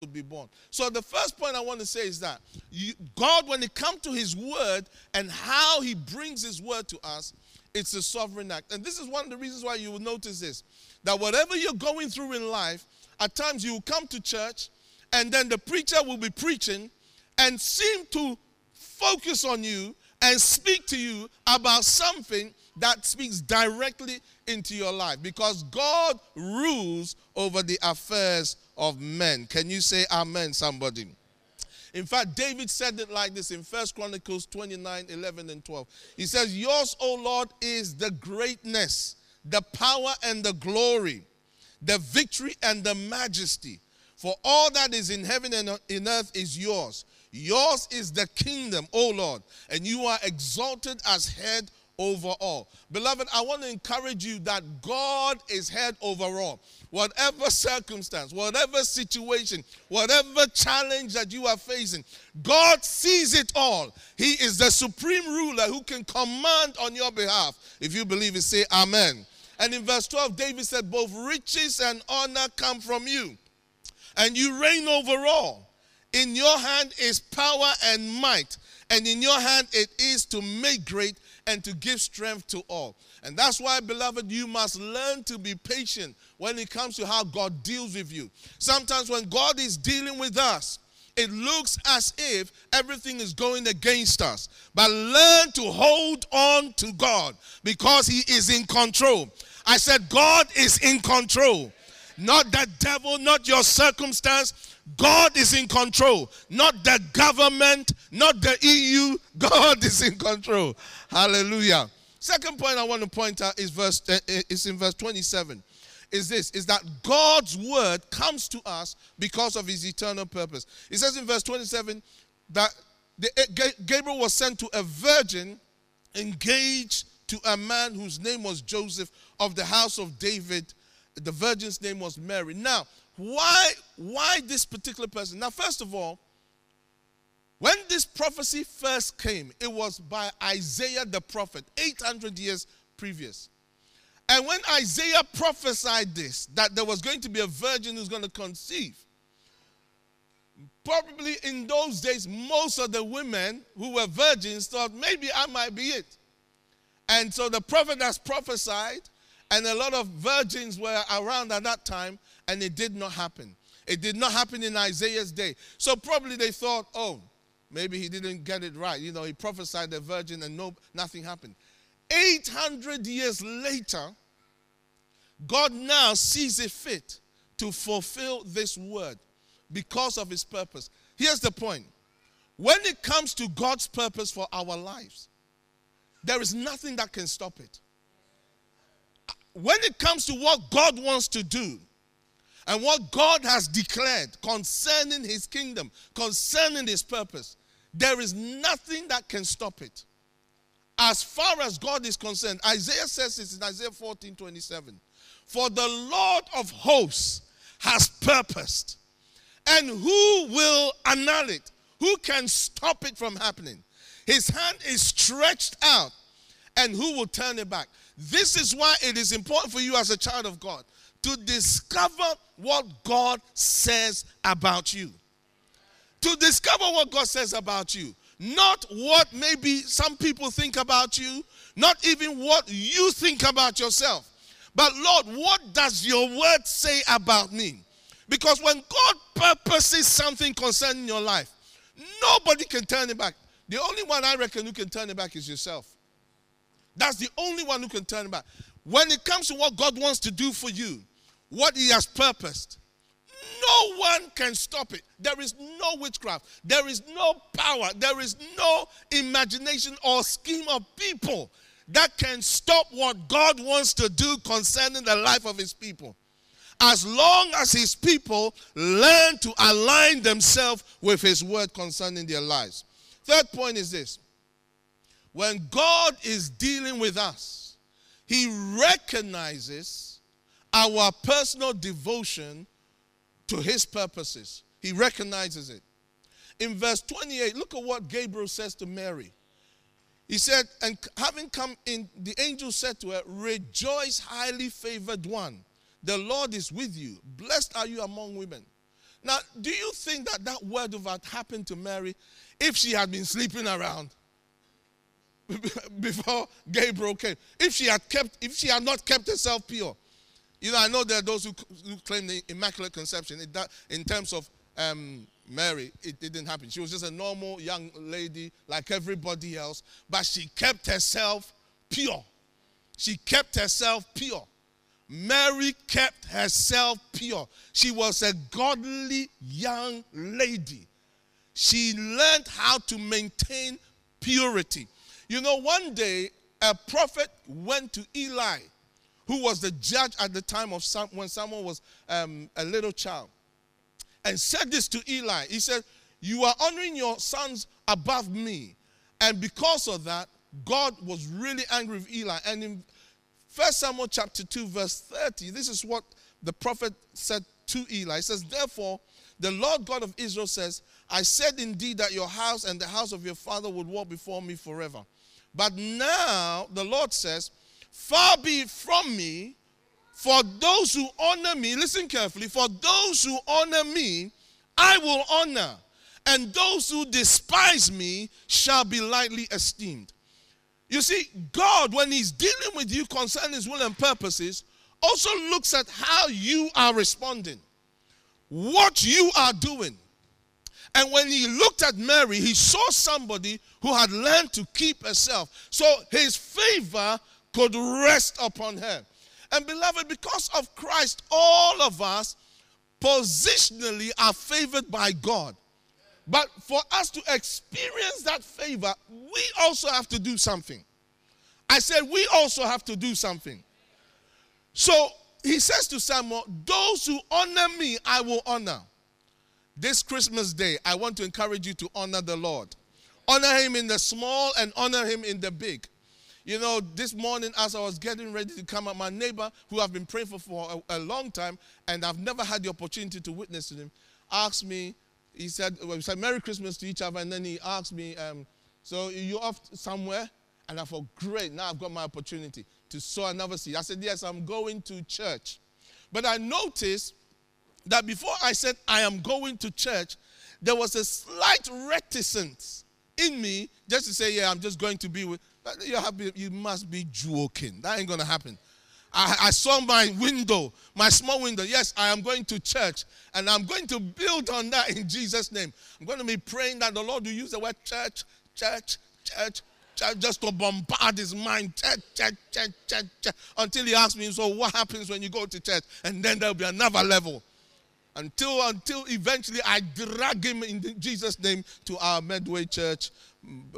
would be born. So the first point I want to say is that you, God, when it comes to His Word and how He brings His Word to us, it's a sovereign act. And this is one of the reasons why you will notice this that whatever you're going through in life, at times you will come to church and then the preacher will be preaching and seem to focus on you and speak to you about something that speaks directly into your life because God rules over the affairs of men. Can you say amen, somebody? In fact, David said it like this in First Chronicles 29 11 and 12. He says, Yours, O Lord, is the greatness, the power and the glory, the victory and the majesty. For all that is in heaven and in earth is yours. Yours is the kingdom, O Lord, and you are exalted as head over all. Beloved, I want to encourage you that God is head over all. Whatever circumstance, whatever situation, whatever challenge that you are facing, God sees it all. He is the supreme ruler who can command on your behalf. If you believe it, say amen. And in verse 12, David said, Both riches and honor come from you, and you reign over all. In your hand is power and might, and in your hand it is to make great and to give strength to all. And that's why, beloved, you must learn to be patient when it comes to how God deals with you. Sometimes when God is dealing with us, it looks as if everything is going against us. But learn to hold on to God because He is in control. I said, God is in control. Not the devil, not your circumstance. God is in control. Not the government, not the EU. God is in control. Hallelujah. Second point I want to point out is verse uh, is in verse 27. Is this is that God's word comes to us because of his eternal purpose. It says in verse 27 that the, uh, Gabriel was sent to a virgin engaged to a man whose name was Joseph of the house of David. The virgin's name was Mary. Now, why why this particular person? Now, first of all, when this prophecy first came, it was by Isaiah the prophet, 800 years previous. And when Isaiah prophesied this, that there was going to be a virgin who's going to conceive, probably in those days, most of the women who were virgins thought, maybe I might be it. And so the prophet has prophesied, and a lot of virgins were around at that time, and it did not happen. It did not happen in Isaiah's day. So probably they thought, oh, Maybe he didn't get it right. You know, he prophesied the virgin and no, nothing happened. 800 years later, God now sees it fit to fulfill this word because of his purpose. Here's the point when it comes to God's purpose for our lives, there is nothing that can stop it. When it comes to what God wants to do, and what God has declared concerning his kingdom, concerning his purpose, there is nothing that can stop it. As far as God is concerned, Isaiah says this in Isaiah 14 27. For the Lord of hosts has purposed, and who will annul it? Who can stop it from happening? His hand is stretched out, and who will turn it back? This is why it is important for you as a child of God to discover what God says about you to discover what God says about you. Not what maybe some people think about you, not even what you think about yourself. But Lord, what does your word say about me? Because when God purposes something concerning your life, nobody can turn it back. The only one I reckon who can turn it back is yourself. That's the only one who can turn it back. When it comes to what God wants to do for you, what He has purposed, no one can stop it. There is no witchcraft. There is no power. There is no imagination or scheme of people that can stop what God wants to do concerning the life of his people. As long as his people learn to align themselves with his word concerning their lives. Third point is this when God is dealing with us, he recognizes our personal devotion to his purposes. He recognizes it. In verse 28, look at what Gabriel says to Mary. He said, And having come in, the angel said to her, Rejoice, highly favored one. The Lord is with you. Blessed are you among women. Now, do you think that that word would have happened to Mary if she had been sleeping around before Gabriel came? If she had kept, if she had not kept herself pure, you know, I know there are those who, who claim the immaculate conception. It, in terms of um, Mary, it didn't happen. She was just a normal young lady like everybody else, but she kept herself pure. She kept herself pure. Mary kept herself pure. She was a godly young lady. She learned how to maintain purity. You know, one day a prophet went to Eli, who was the judge at the time of some, when someone was um, a little child, and said this to Eli. He said, You are honoring your sons above me. And because of that, God was really angry with Eli. And in 1 Samuel chapter 2, verse 30, this is what the prophet said to Eli. He says, Therefore, the Lord God of Israel says, I said indeed that your house and the house of your father would walk before me forever. But now the Lord says, Far be from me, for those who honor me, listen carefully, for those who honor me, I will honor, and those who despise me shall be lightly esteemed. You see, God, when He's dealing with you concerning His will and purposes, also looks at how you are responding, what you are doing. And when he looked at Mary, he saw somebody who had learned to keep herself. So his favor could rest upon her. And beloved, because of Christ, all of us positionally are favored by God. But for us to experience that favor, we also have to do something. I said, we also have to do something. So he says to Samuel, Those who honor me, I will honor. This Christmas day, I want to encourage you to honor the Lord. Honor him in the small and honor him in the big. You know, this morning as I was getting ready to come up, my neighbor, who I've been praying for for a, a long time, and I've never had the opportunity to witness to him, asked me, he said, well, we said Merry Christmas to each other, and then he asked me, um, so you off somewhere? And I thought, great, now I've got my opportunity to sow another seed. I said, yes, I'm going to church. But I noticed that before I said I am going to church, there was a slight reticence in me just to say, yeah, I'm just going to be with. You, have, you must be joking. That ain't going to happen. I, I, saw my window, my small window. Yes, I am going to church, and I'm going to build on that in Jesus' name. I'm going to be praying that the Lord will use the word church, church, church, church, just to bombard his mind, church, church, church, church, church, until he asks me, So, what happens when you go to church? And then there'll be another level. Until, until eventually I drag him in Jesus' name to our Medway church.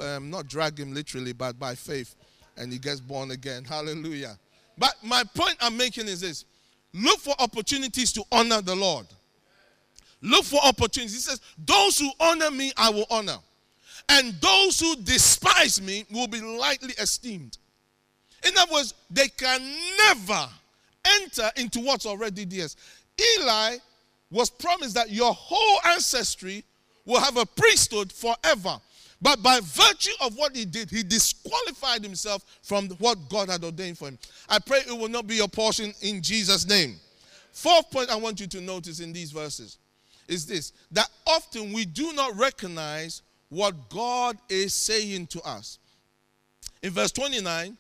Um, not drag him literally, but by faith. And he gets born again. Hallelujah. But my point I'm making is this look for opportunities to honor the Lord. Look for opportunities. He says, Those who honor me, I will honor. And those who despise me will be lightly esteemed. In other words, they can never enter into what's already theirs. Eli was promised that your whole ancestry will have a priesthood forever. But by virtue of what he did, he disqualified himself from what God had ordained for him. I pray it will not be your portion in Jesus' name. Fourth point I want you to notice in these verses is this that often we do not recognize what God is saying to us. In verse 29,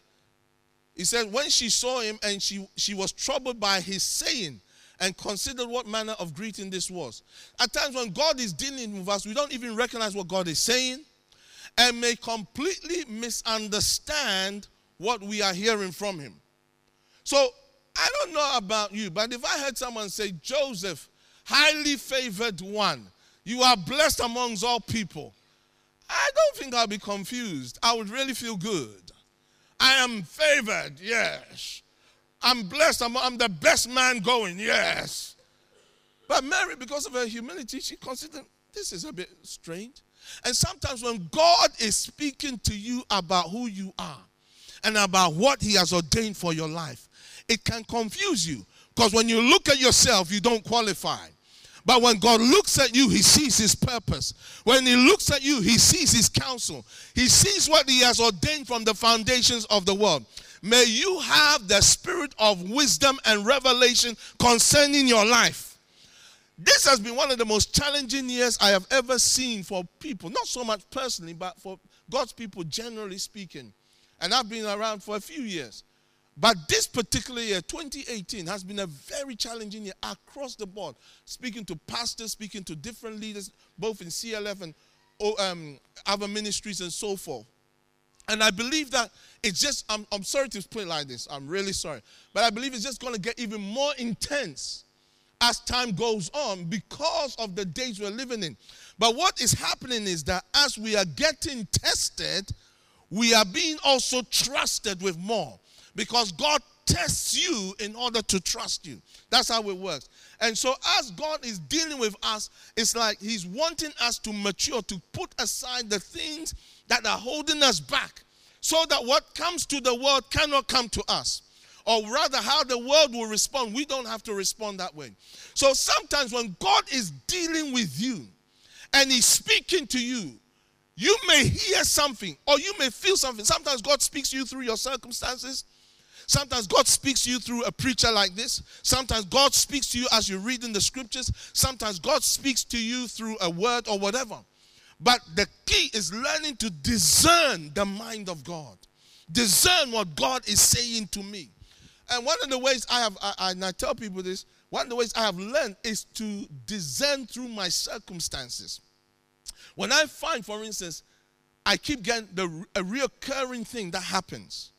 he says, When she saw him and she, she was troubled by his saying, and considered what manner of greeting this was. At times when God is dealing with us, we don't even recognize what God is saying and may completely misunderstand what we are hearing from Him. So I don't know about you, but if I heard someone say, Joseph, highly favored one, you are blessed amongst all people, I don't think I'll be confused. I would really feel good. I am favored, yes. I'm blessed. I'm, I'm the best man going. Yes. But Mary, because of her humility, she considered this is a bit strange. And sometimes when God is speaking to you about who you are and about what He has ordained for your life, it can confuse you. Because when you look at yourself, you don't qualify. But when God looks at you, He sees His purpose. When He looks at you, He sees His counsel. He sees what He has ordained from the foundations of the world. May you have the spirit of wisdom and revelation concerning your life. This has been one of the most challenging years I have ever seen for people, not so much personally, but for God's people generally speaking. And I've been around for a few years. But this particular year, 2018, has been a very challenging year across the board. Speaking to pastors, speaking to different leaders, both in CLF and um, other ministries and so forth. And I believe that it's just, I'm, I'm sorry to put it like this, I'm really sorry. But I believe it's just going to get even more intense as time goes on because of the days we're living in. But what is happening is that as we are getting tested, we are being also trusted with more because God tests you in order to trust you. That's how it works. And so, as God is dealing with us, it's like He's wanting us to mature, to put aside the things that are holding us back, so that what comes to the world cannot come to us. Or rather, how the world will respond, we don't have to respond that way. So, sometimes when God is dealing with you and He's speaking to you, you may hear something or you may feel something. Sometimes God speaks to you through your circumstances. Sometimes God speaks to you through a preacher like this. Sometimes God speaks to you as you're reading the scriptures. Sometimes God speaks to you through a word or whatever. But the key is learning to discern the mind of God, discern what God is saying to me. And one of the ways I have, I, I, and I tell people this, one of the ways I have learned is to discern through my circumstances. When I find, for instance, I keep getting the, a reoccurring thing that happens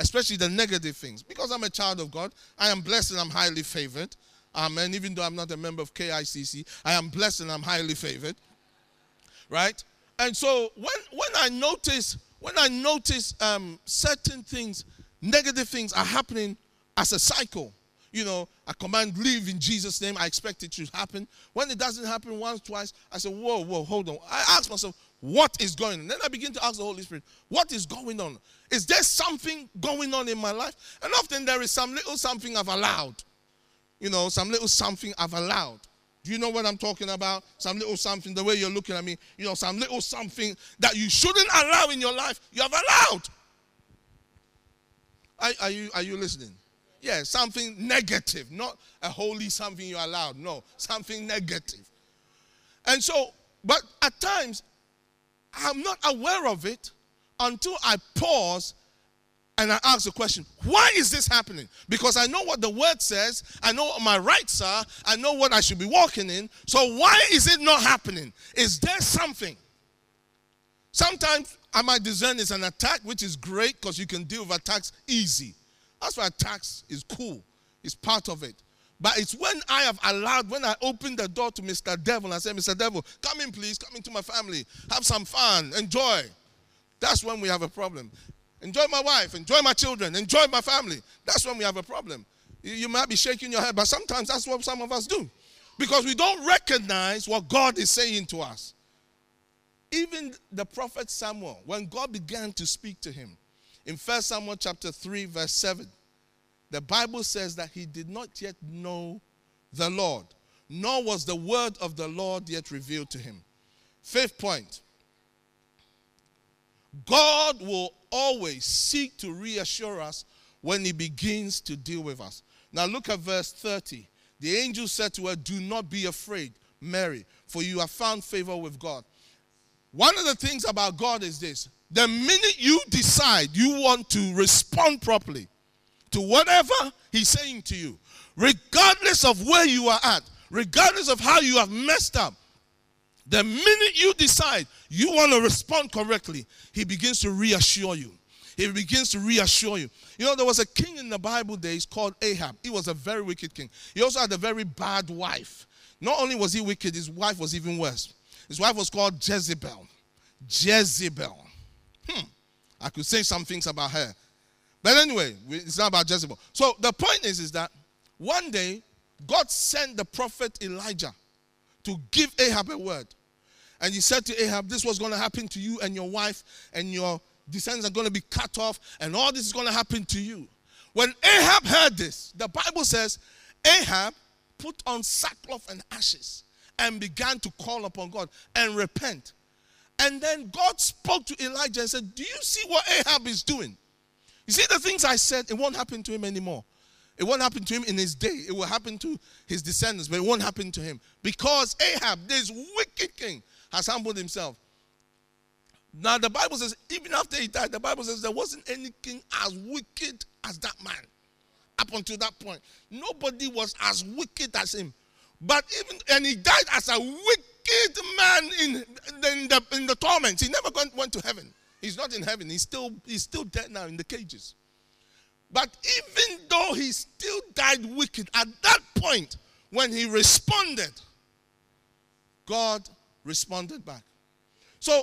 especially the negative things. Because I'm a child of God, I am blessed and I'm highly favored. Amen. Even though I'm not a member of KICC, I am blessed and I'm highly favored. Right? And so when when I notice when I notice um, certain things, negative things are happening as a cycle. You know, I command leave in Jesus' name. I expect it to happen. When it doesn't happen once, twice, I say, whoa, whoa, hold on. I ask myself, what is going on? Then I begin to ask the Holy Spirit, what is going on? Is there something going on in my life? And often there is some little something I've allowed. You know, some little something I've allowed. Do you know what I'm talking about? Some little something, the way you're looking at me, you know, some little something that you shouldn't allow in your life, you have allowed. Are, are, you, are you listening? Yeah, something negative, not a holy something you allowed. No, something negative. And so, but at times, I'm not aware of it until I pause and I ask the question, why is this happening? Because I know what the word says, I know what my rights are, I know what I should be walking in. So why is it not happening? Is there something? Sometimes I might discern it's an attack, which is great because you can deal with attacks easy. That's why tax is cool. It's part of it. But it's when I have allowed, when I open the door to Mr. Devil, I say, Mr. Devil, come in, please, come into my family, have some fun, enjoy. That's when we have a problem. Enjoy my wife, enjoy my children, enjoy my family. That's when we have a problem. You, you might be shaking your head, but sometimes that's what some of us do. Because we don't recognize what God is saying to us. Even the prophet Samuel, when God began to speak to him, in 1 Samuel chapter 3, verse 7, the Bible says that he did not yet know the Lord, nor was the word of the Lord yet revealed to him. Fifth point God will always seek to reassure us when he begins to deal with us. Now look at verse 30. The angel said to her, Do not be afraid, Mary, for you have found favor with God. One of the things about God is this the minute you decide you want to respond properly, to whatever He's saying to you, regardless of where you are at, regardless of how you have messed up. The minute you decide you want to respond correctly, He begins to reassure you. He begins to reassure you. You know, there was a king in the Bible days called Ahab. He was a very wicked king. He also had a very bad wife. Not only was he wicked, his wife was even worse. His wife was called Jezebel. Jezebel. Hmm. I could say some things about her. But anyway, it's not about Jezebel. So the point is, is that one day God sent the prophet Elijah to give Ahab a word. And he said to Ahab, This was going to happen to you and your wife, and your descendants are going to be cut off, and all this is going to happen to you. When Ahab heard this, the Bible says Ahab put on sackcloth and ashes and began to call upon God and repent. And then God spoke to Elijah and said, Do you see what Ahab is doing? You see the things I said, it won't happen to him anymore. It won't happen to him in his day. It will happen to his descendants, but it won't happen to him. Because Ahab, this wicked king, has humbled himself. Now, the Bible says, even after he died, the Bible says there wasn't any king as wicked as that man. Up until that point, nobody was as wicked as him. But even, and he died as a wicked man in, in, the, in the torments. He never went to heaven. He's not in heaven. He's still, he's still dead now in the cages. But even though he still died wicked, at that point, when he responded, God responded back. So,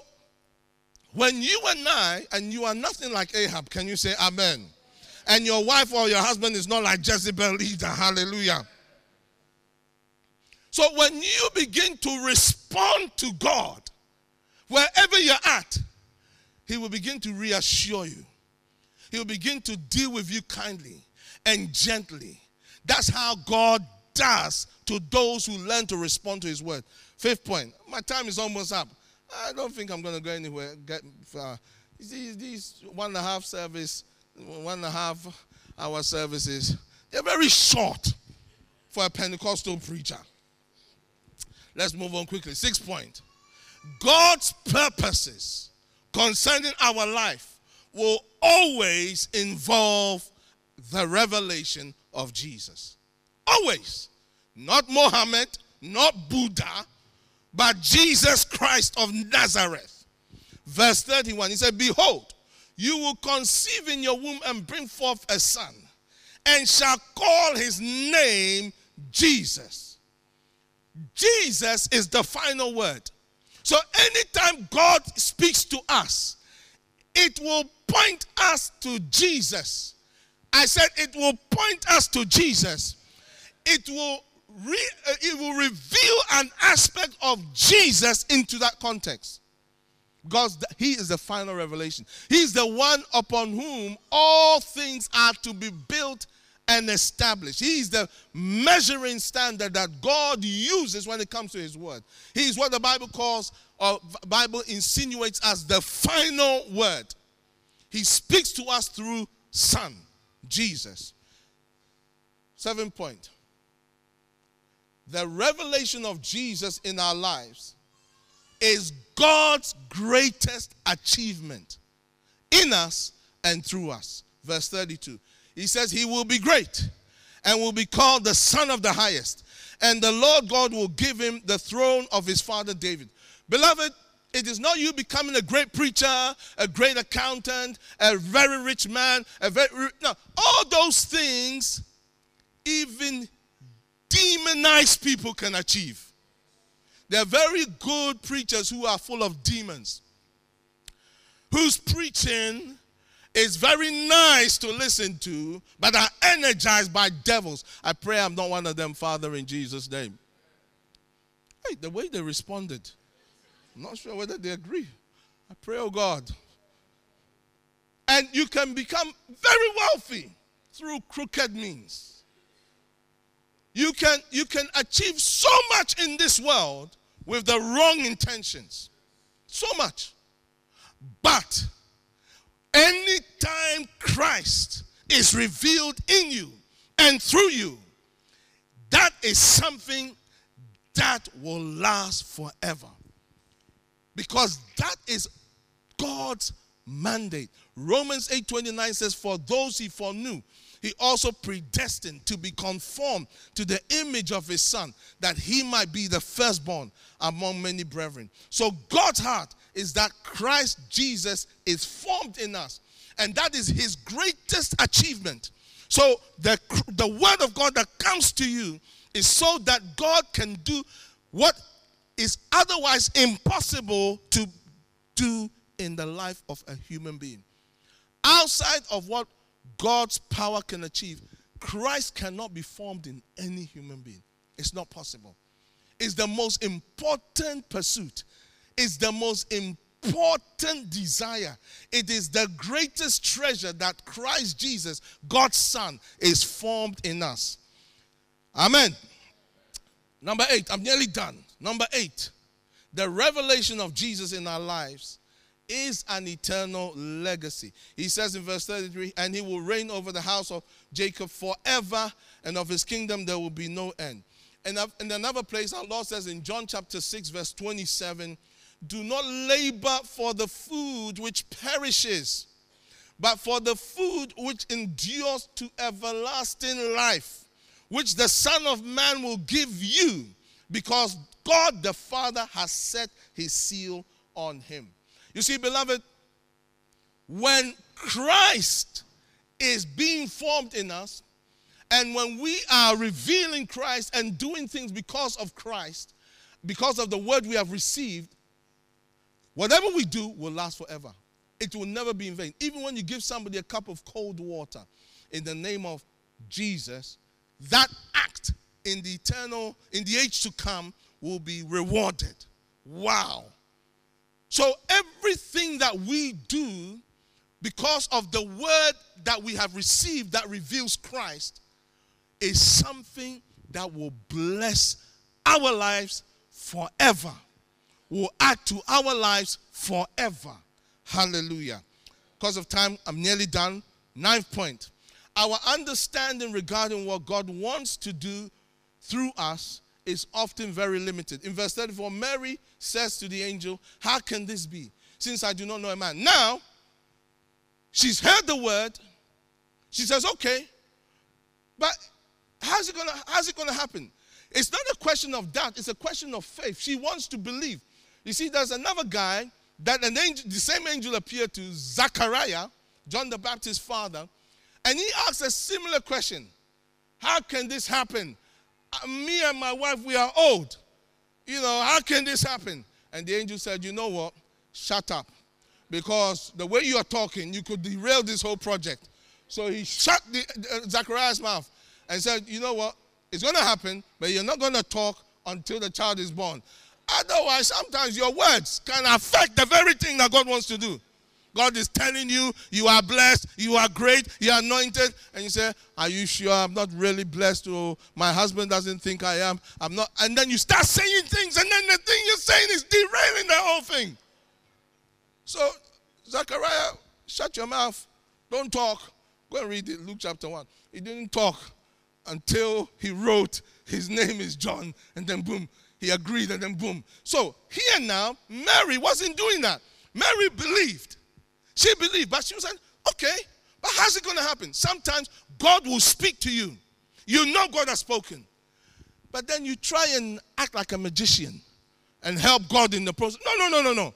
when you and I, and you are nothing like Ahab, can you say amen? And your wife or your husband is not like Jezebel either. Hallelujah. So, when you begin to respond to God, wherever you're at, He will begin to reassure you He'll begin to deal with you kindly and gently. That's how God does to those who learn to respond to His word. Fifth point. My time is almost up. I don't think I'm going to go anywhere. Get far. These, these one and a half service, one and a half hour services, they're very short for a Pentecostal preacher. Let's move on quickly. Sixth point. God's purposes concerning our life will always involve the revelation of Jesus. Always. Not Mohammed, not Buddha, but Jesus Christ of Nazareth. Verse 31, he said, Behold, you will conceive in your womb and bring forth a son, and shall call his name Jesus. Jesus is the final word. So anytime God speaks to us, it will point us to Jesus. I said it will point us to Jesus. It will re, uh, it will reveal an aspect of Jesus into that context. Because he is the final revelation. He's the one upon whom all things are to be built and established. He is the measuring standard that God uses when it comes to his word. He is what the Bible calls or Bible insinuates as the final word. He speaks to us through Son, Jesus. Seven point. The revelation of Jesus in our lives is God's greatest achievement in us and through us. Verse 32. He says, He will be great and will be called the Son of the Highest. And the Lord God will give him the throne of his father David. Beloved, it is not you becoming a great preacher, a great accountant, a very rich man, a very no. All those things, even demonized people can achieve. There are very good preachers who are full of demons, whose preaching is very nice to listen to, but are energized by devils. I pray I'm not one of them, Father, in Jesus' name. Hey, the way they responded. I'm not sure whether they agree. I pray, oh God. And you can become very wealthy through crooked means. You can, you can achieve so much in this world with the wrong intentions. So much. But anytime Christ is revealed in you and through you, that is something that will last forever because that is God's mandate. Romans 8:29 says for those he foreknew he also predestined to be conformed to the image of his son that he might be the firstborn among many brethren. So God's heart is that Christ Jesus is formed in us and that is his greatest achievement. So the the word of God that comes to you is so that God can do what is otherwise impossible to do in the life of a human being. Outside of what God's power can achieve, Christ cannot be formed in any human being. It's not possible. It's the most important pursuit. It's the most important desire. It is the greatest treasure that Christ Jesus, God's Son, is formed in us. Amen. Number eight, I'm nearly done. Number eight, the revelation of Jesus in our lives is an eternal legacy. He says in verse 33 and he will reign over the house of Jacob forever, and of his kingdom there will be no end. And in another place, our Lord says in John chapter 6, verse 27 do not labor for the food which perishes, but for the food which endures to everlasting life, which the Son of Man will give you, because God the Father has set his seal on him. You see, beloved, when Christ is being formed in us, and when we are revealing Christ and doing things because of Christ, because of the word we have received, whatever we do will last forever. It will never be in vain. Even when you give somebody a cup of cold water in the name of Jesus, that act in the eternal, in the age to come, will be rewarded. Wow. So everything that we do because of the word that we have received that reveals Christ is something that will bless our lives forever, will add to our lives forever. Hallelujah. Because of time, I'm nearly done. Ninth point. Our understanding regarding what God wants to do through us is often very limited. In verse 34, Mary says to the angel, How can this be? Since I do not know a man. Now, she's heard the word. She says, Okay, but how's it gonna how's it gonna happen? It's not a question of doubt, it's a question of faith. She wants to believe. You see, there's another guy that an angel, the same angel appeared to Zachariah, John the Baptist's father, and he asked a similar question. How can this happen? Uh, me and my wife, we are old. You know, how can this happen? And the angel said, You know what? Shut up. Because the way you are talking, you could derail this whole project. So he shut the, uh, Zachariah's mouth and said, You know what? It's going to happen, but you're not going to talk until the child is born. Otherwise, sometimes your words can affect the very thing that God wants to do. God is telling you, you are blessed, you are great, you are anointed, and you say, Are you sure I'm not really blessed? Or my husband doesn't think I am. I'm not. And then you start saying things, and then the thing you're saying is derailing the whole thing. So, Zechariah, shut your mouth. Don't talk. Go and read it, Luke chapter 1. He didn't talk until he wrote, His name is John, and then boom, he agreed, and then boom. So, here now, Mary wasn't doing that. Mary believed. She believed, but she was saying, okay, but how's it going to happen? Sometimes God will speak to you. You know God has spoken. But then you try and act like a magician and help God in the process. No, no, no, no, no.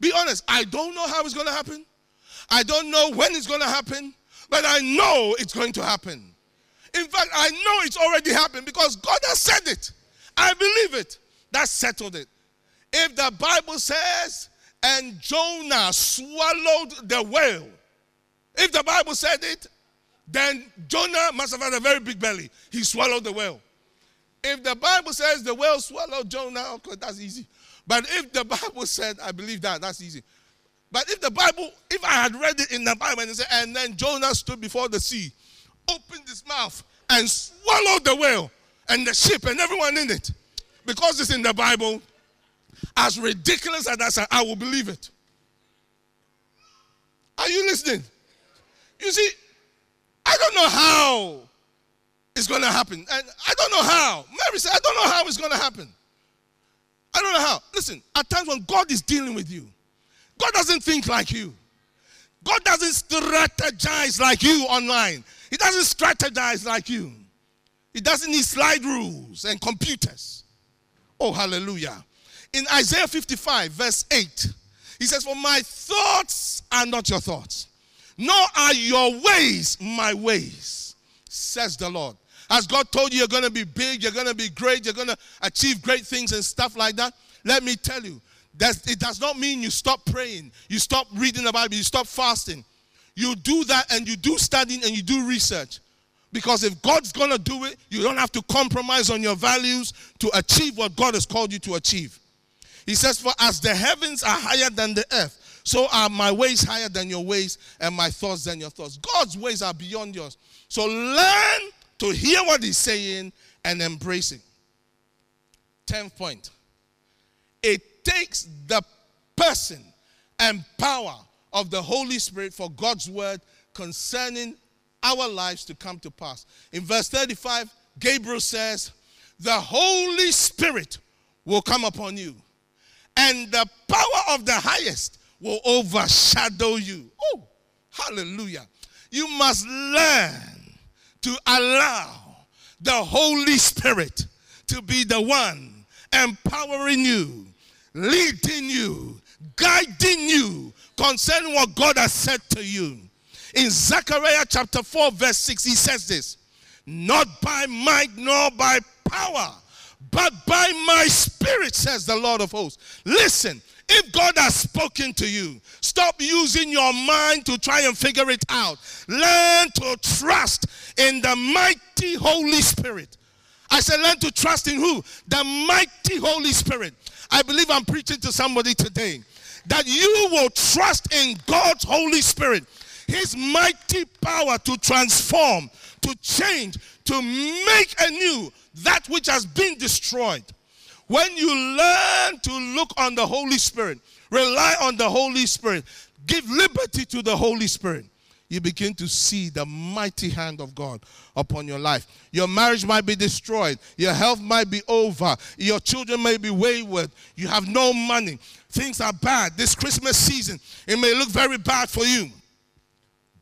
Be honest. I don't know how it's going to happen. I don't know when it's going to happen, but I know it's going to happen. In fact, I know it's already happened because God has said it. I believe it. That settled it. If the Bible says and Jonah swallowed the whale. If the Bible said it, then Jonah must have had a very big belly. He swallowed the whale. If the Bible says the whale swallowed Jonah, okay, that's easy. But if the Bible said, I believe that, that's easy. But if the Bible, if I had read it in the Bible and, it said, and then Jonah stood before the sea, opened his mouth, and swallowed the whale and the ship and everyone in it, because it's in the Bible, as ridiculous as that, I will believe it. Are you listening? You see, I don't know how it's going to happen. And I don't know how. Mary said, I don't know how it's going to happen. I don't know how. Listen, at times when God is dealing with you, God doesn't think like you. God doesn't strategize like you online. He doesn't strategize like you. He doesn't need slide rules and computers. Oh, hallelujah in Isaiah 55, verse 8, he says, For my thoughts are not your thoughts, nor are your ways my ways, says the Lord. Has God told you you're going to be big, you're going to be great, you're going to achieve great things and stuff like that? Let me tell you, it does not mean you stop praying, you stop reading the Bible, you stop fasting. You do that and you do studying and you do research. Because if God's going to do it, you don't have to compromise on your values to achieve what God has called you to achieve. He says, For as the heavens are higher than the earth, so are my ways higher than your ways, and my thoughts than your thoughts. God's ways are beyond yours. So learn to hear what He's saying and embrace it. Tenth point. It takes the person and power of the Holy Spirit for God's word concerning our lives to come to pass. In verse 35, Gabriel says, The Holy Spirit will come upon you, and the power of the highest will overshadow you. Oh, hallelujah. You must learn to allow the Holy Spirit to be the one empowering you, leading you, guiding you concerning what God has said to you. In Zechariah chapter 4, verse 6, he says this Not by might nor by power, but by my spirit, says the Lord of hosts. Listen, if God has spoken to you, stop using your mind to try and figure it out. Learn to trust in the mighty Holy Spirit. I said, learn to trust in who? The mighty Holy Spirit. I believe I'm preaching to somebody today that you will trust in God's Holy Spirit, His mighty power to transform, to change, to make anew that which has been destroyed. When you learn to look on the Holy Spirit, rely on the Holy Spirit, give liberty to the Holy Spirit, you begin to see the mighty hand of God upon your life. Your marriage might be destroyed, your health might be over, your children may be wayward, you have no money, things are bad. This Christmas season, it may look very bad for you.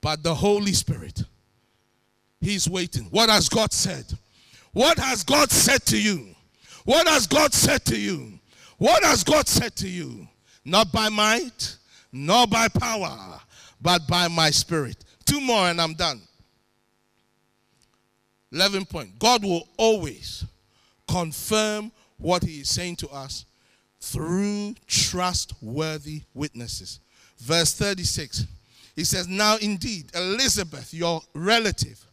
But the Holy Spirit, He's waiting. What has God said? What has God said to you? What has God said to you? What has God said to you? Not by might, nor by power, but by my spirit. Two more and I'm done. 11 point. God will always confirm what he is saying to us through trustworthy witnesses. Verse 36. He says, Now indeed, Elizabeth, your relative,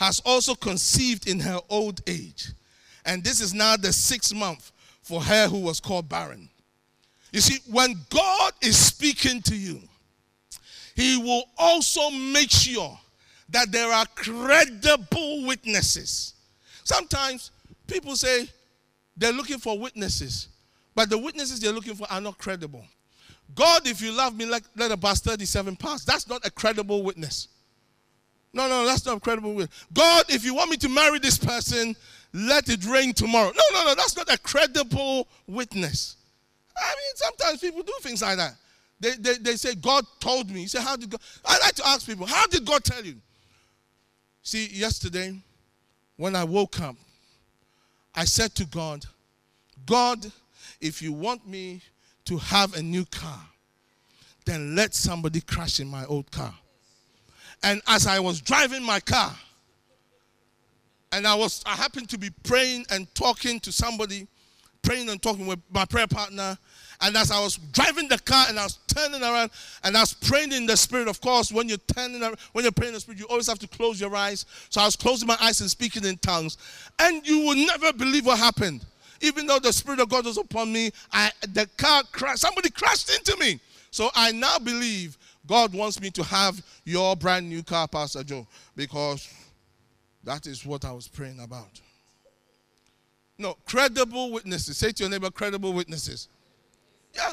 has also conceived in her old age and this is now the sixth month for her who was called barren. You see, when God is speaking to you, He will also make sure that there are credible witnesses. Sometimes people say they're looking for witnesses, but the witnesses they're looking for are not credible. God, if you love me, let, let a verse 37 pass. That's not a credible witness. No, no, that's not credible witness. God, if you want me to marry this person, let it rain tomorrow. No, no, no, that's not a credible witness. I mean, sometimes people do things like that. They, they, they say, God told me. You say, How did God? I like to ask people, How did God tell you? See, yesterday, when I woke up, I said to God, God, if you want me to have a new car, then let somebody crash in my old car. And as I was driving my car, and I was I happened to be praying and talking to somebody, praying and talking with my prayer partner. And as I was driving the car and I was turning around and I was praying in the spirit, of course, when you're turning around, when you're praying in the spirit, you always have to close your eyes. So I was closing my eyes and speaking in tongues. And you will never believe what happened. Even though the Spirit of God was upon me, I, the car crashed. Somebody crashed into me. So I now believe God wants me to have your brand new car, Pastor Joe, because that is what I was praying about. No, credible witnesses. Say to your neighbor, credible witnesses. Yeah.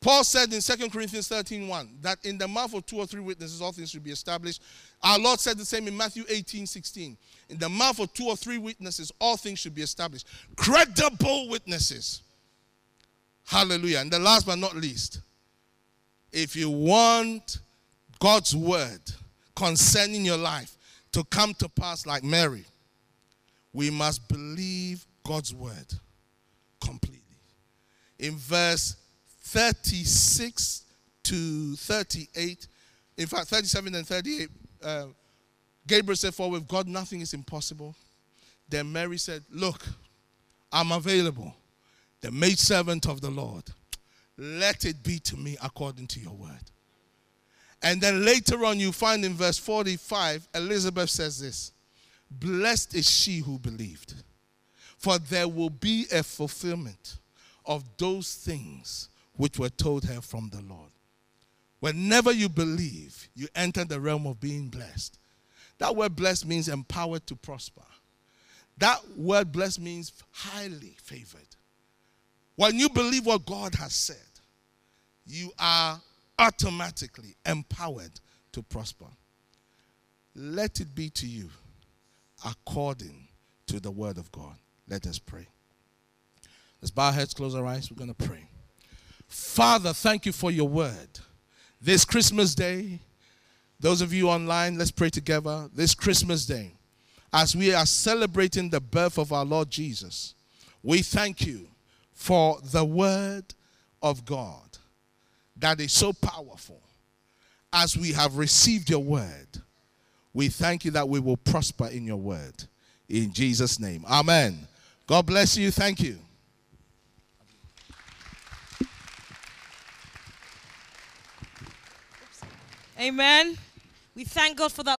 Paul said in 2 Corinthians 13 1 that in the mouth of two or three witnesses all things should be established. Our Lord said the same in Matthew 18 16. In the mouth of two or three witnesses all things should be established. Credible witnesses. Hallelujah. And the last but not least, if you want God's word concerning your life, to come to pass like Mary, we must believe God's word completely. In verse 36 to 38, in fact, 37 and 38, uh, Gabriel said, For with God nothing is impossible. Then Mary said, Look, I'm available, the maidservant of the Lord. Let it be to me according to your word. And then later on, you find in verse 45, Elizabeth says this Blessed is she who believed, for there will be a fulfillment of those things which were told her from the Lord. Whenever you believe, you enter the realm of being blessed. That word blessed means empowered to prosper. That word blessed means highly favored. When you believe what God has said, you are automatically empowered to prosper. Let it be to you according to the word of God. Let us pray. Let's bow our heads, close our eyes. We're going to pray. Father, thank you for your word. This Christmas day, those of you online, let's pray together. This Christmas day, as we are celebrating the birth of our Lord Jesus, we thank you for the word of God that is so powerful. As we have received your word, we thank you that we will prosper in your word. In Jesus' name. Amen. God bless you. Thank you. Amen. We thank God for that.